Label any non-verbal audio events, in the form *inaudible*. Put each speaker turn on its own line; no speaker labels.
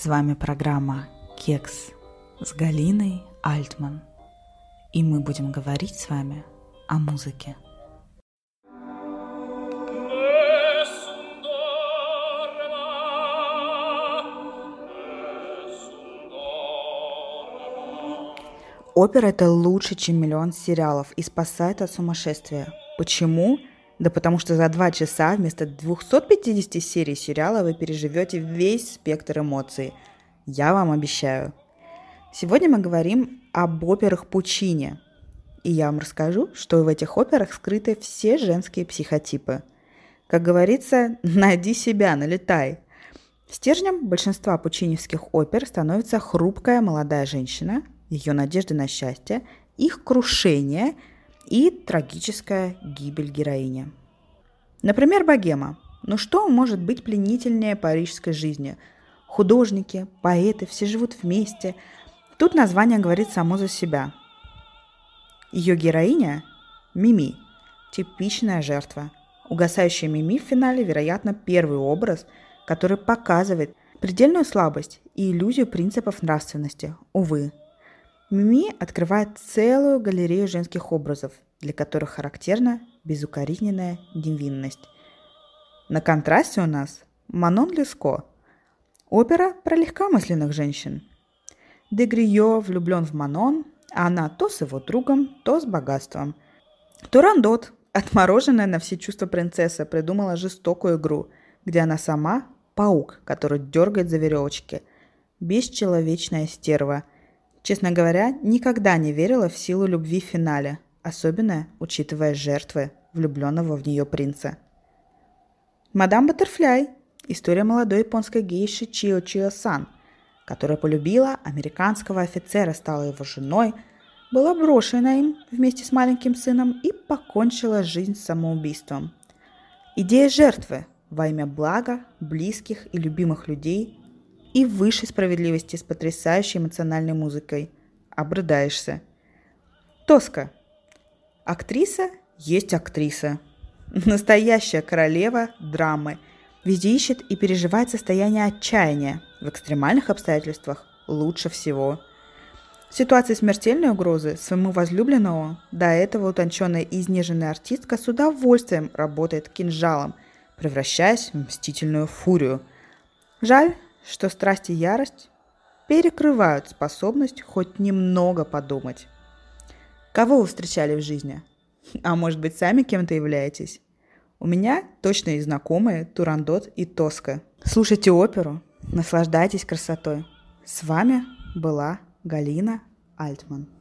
С вами программа «Кекс» с Галиной Альтман. И мы будем говорить с вами о музыке. Опера – это лучше, чем миллион сериалов и спасает от сумасшествия. Почему? Да потому что за два часа вместо 250 серий сериала вы переживете весь спектр эмоций. Я вам обещаю. Сегодня мы говорим об операх Пучини. И я вам расскажу, что в этих операх скрыты все женские психотипы. Как говорится, *laughs* найди себя, налетай. Стержнем большинства пучиневских опер становится хрупкая молодая женщина, ее надежды на счастье, их крушение – и трагическая гибель героини. Например, богема. Ну что может быть пленительнее парижской жизни? Художники, поэты, все живут вместе. Тут название говорит само за себя. Ее героиня – Мими, типичная жертва. Угасающая Мими в финале, вероятно, первый образ, который показывает предельную слабость и иллюзию принципов нравственности. Увы, Мими открывает целую галерею женских образов, для которых характерна безукоризненная невинность. На контрасте у нас Манон Леско, опера про легкомысленных женщин. Дегрио влюблен в Манон, а она то с его другом, то с богатством. Турандот, отмороженная на все чувства принцесса, придумала жестокую игру, где она сама – паук, который дергает за веревочки. Бесчеловечная стерва – Честно говоря, никогда не верила в силу любви в финале, особенно учитывая жертвы влюбленного в нее принца. Мадам Баттерфляй – история молодой японской гейши Чио Чио Сан, которая полюбила американского офицера, стала его женой, была брошена им вместе с маленьким сыном и покончила жизнь самоубийством. Идея жертвы во имя блага, близких и любимых людей и высшей справедливости с потрясающей эмоциональной музыкой. Обрыдаешься. Тоска. Актриса есть актриса. Настоящая королева драмы. Везде ищет и переживает состояние отчаяния. В экстремальных обстоятельствах лучше всего. В ситуации смертельной угрозы своему возлюбленному до этого утонченная и изнеженная артистка с удовольствием работает кинжалом, превращаясь в мстительную фурию. Жаль, что страсть и ярость перекрывают способность хоть немного подумать. Кого вы встречали в жизни? А может быть, сами кем-то являетесь? У меня точно есть знакомые Турандот и Тоска. Слушайте оперу, наслаждайтесь красотой. С вами была Галина Альтман.